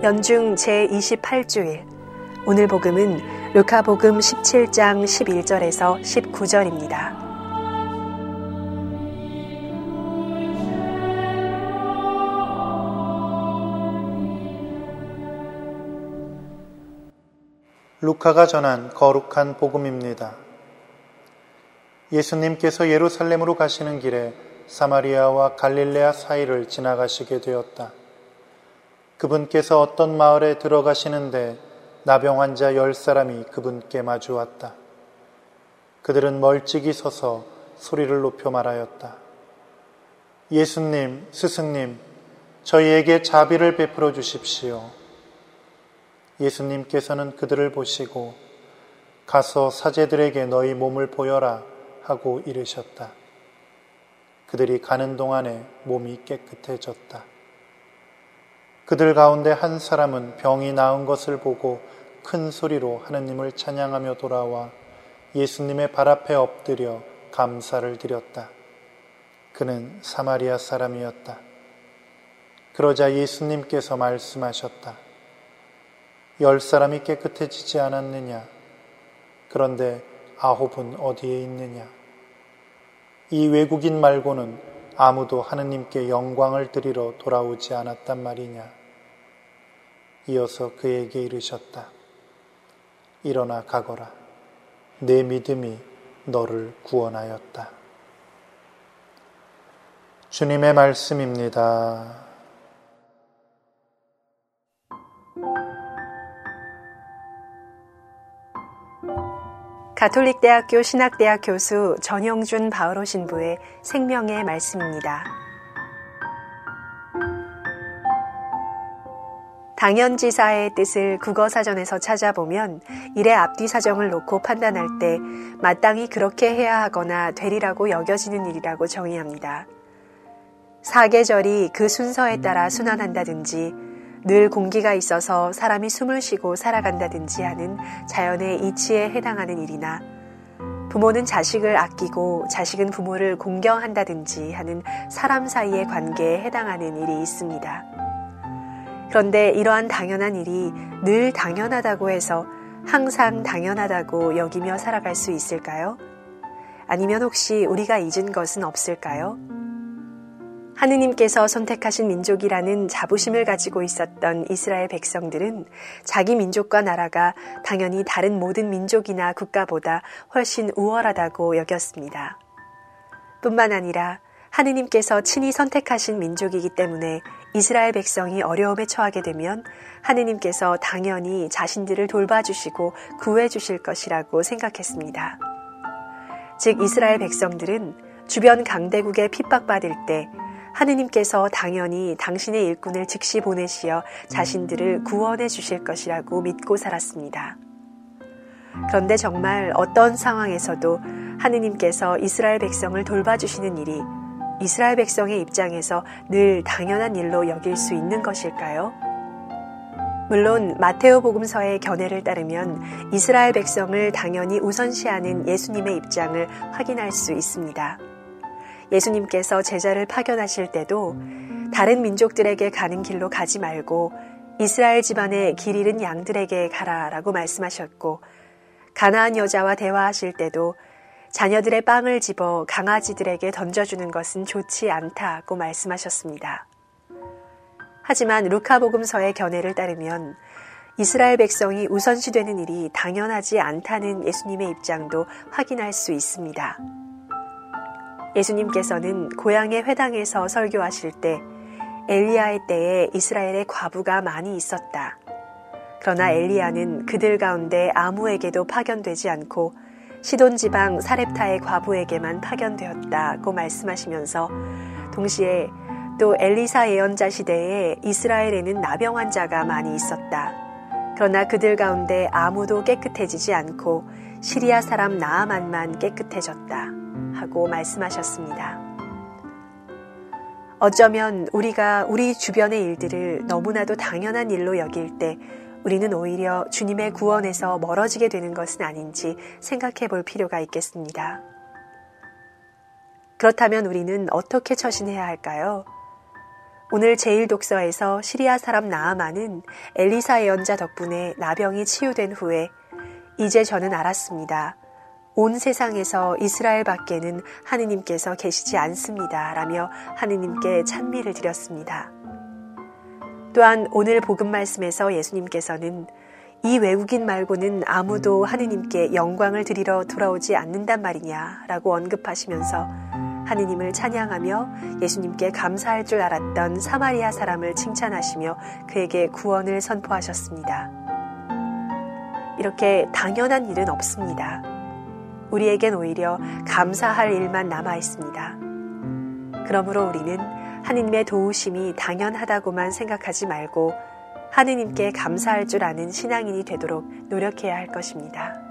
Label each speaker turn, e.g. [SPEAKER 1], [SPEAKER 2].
[SPEAKER 1] 연중 제28주일 오늘 복음은 루카복음 17장 11절에서 19절입니다.
[SPEAKER 2] 루카가 전한 거룩한 복음입니다. 예수님께서 예루살렘으로 가시는 길에 사마리아와 갈릴레아 사이를 지나가시게 되었다. 그분께서 어떤 마을에 들어가시는데 나병 환자 열 사람이 그분께 마주 왔다. 그들은 멀찍이 서서 소리를 높여 말하였다. 예수님, 스승님, 저희에게 자비를 베풀어 주십시오. 예수님께서는 그들을 보시고 가서 사제들에게 너희 몸을 보여라 하고 이르셨다. 그들이 가는 동안에 몸이 깨끗해졌다. 그들 가운데 한 사람은 병이 나은 것을 보고 큰 소리로 하느님을 찬양하며 돌아와 예수님의 발 앞에 엎드려 감사를 드렸다. 그는 사마리아 사람이었다. 그러자 예수님께서 말씀하셨다. 열 사람이 깨끗해지지 않았느냐? 그런데 아홉은 어디에 있느냐? 이 외국인 말고는 아무도 하느님께 영광을 드리러 돌아오지 않았단 말이냐? 이어서 그에게 이르셨다. 일어나 가거라. 내 믿음이 너를 구원하였다. 주님의 말씀입니다.
[SPEAKER 1] 가톨릭대학교 신학대학 교수 전영준 바으로 신부의 생명의 말씀입니다. 당연지사의 뜻을 국어사전에서 찾아보면 일의 앞뒤 사정을 놓고 판단할 때 마땅히 그렇게 해야 하거나 되리라고 여겨지는 일이라고 정의합니다. 사계절이 그 순서에 따라 순환한다든지 늘 공기가 있어서 사람이 숨을 쉬고 살아간다든지 하는 자연의 이치에 해당하는 일이나 부모는 자식을 아끼고 자식은 부모를 공경한다든지 하는 사람 사이의 관계에 해당하는 일이 있습니다. 그런데 이러한 당연한 일이 늘 당연하다고 해서 항상 당연하다고 여기며 살아갈 수 있을까요? 아니면 혹시 우리가 잊은 것은 없을까요? 하느님께서 선택하신 민족이라는 자부심을 가지고 있었던 이스라엘 백성들은 자기 민족과 나라가 당연히 다른 모든 민족이나 국가보다 훨씬 우월하다고 여겼습니다. 뿐만 아니라 하느님께서 친히 선택하신 민족이기 때문에 이스라엘 백성이 어려움에 처하게 되면 하느님께서 당연히 자신들을 돌봐주시고 구해주실 것이라고 생각했습니다. 즉, 이스라엘 백성들은 주변 강대국에 핍박받을 때 하느님께서 당연히 당신의 일꾼을 즉시 보내시어 자신들을 구원해 주실 것이라고 믿고 살았습니다. 그런데 정말 어떤 상황에서도 하느님께서 이스라엘 백성을 돌봐주시는 일이 이스라엘 백성의 입장에서 늘 당연한 일로 여길 수 있는 것일까요? 물론 마테오 복음서의 견해를 따르면 이스라엘 백성을 당연히 우선시하는 예수님의 입장을 확인할 수 있습니다. 예수님께서 제자를 파견하실 때도 다른 민족들에게 가는 길로 가지 말고 이스라엘 집안의 길 잃은 양들에게 가라라고 말씀하셨고 가나안 여자와 대화하실 때도 자녀들의 빵을 집어 강아지들에게 던져주는 것은 좋지 않다고 말씀하셨습니다. 하지만 루카복음서의 견해를 따르면 이스라엘 백성이 우선시되는 일이 당연하지 않다는 예수님의 입장도 확인할 수 있습니다. 예수님께서는 고향의 회당에서 설교하실 때 엘리야의 때에 이스라엘의 과부가 많이 있었다. 그러나 엘리야는 그들 가운데 아무에게도 파견되지 않고 시돈 지방 사렙타의 과부에게만 파견되었다고 말씀하시면서 동시에 또 엘리사 예언자 시대에 이스라엘에는 나병 환자가 많이 있었다. 그러나 그들 가운데 아무도 깨끗해지지 않고 시리아 사람 나아만만 깨끗해졌다. 하고 말씀하셨습니다. 어쩌면 우리가 우리 주변의 일들을 너무나도 당연한 일로 여길 때 우리는 오히려 주님의 구원에서 멀어지게 되는 것은 아닌지 생각해 볼 필요가 있겠습니다. 그렇다면 우리는 어떻게 처신해야 할까요? 오늘 제1독서에서 시리아 사람 나아만은 엘리사 예언자 덕분에 나병이 치유된 후에 이제 저는 알았습니다. 온 세상에서 이스라엘 밖에는 하느님께서 계시지 않습니다. 라며 하느님께 찬미를 드렸습니다. 또한 오늘 복음 말씀에서 예수님께서는 이 외국인 말고는 아무도 하느님께 영광을 드리러 돌아오지 않는단 말이냐 라고 언급하시면서 하느님을 찬양하며 예수님께 감사할 줄 알았던 사마리아 사람을 칭찬하시며 그에게 구원을 선포하셨습니다. 이렇게 당연한 일은 없습니다. 우리에겐 오히려 감사할 일만 남아 있습니다. 그러므로 우리는 하느님의 도우심이 당연하다고만 생각하지 말고 하느님께 감사할 줄 아는 신앙인이 되도록 노력해야 할 것입니다.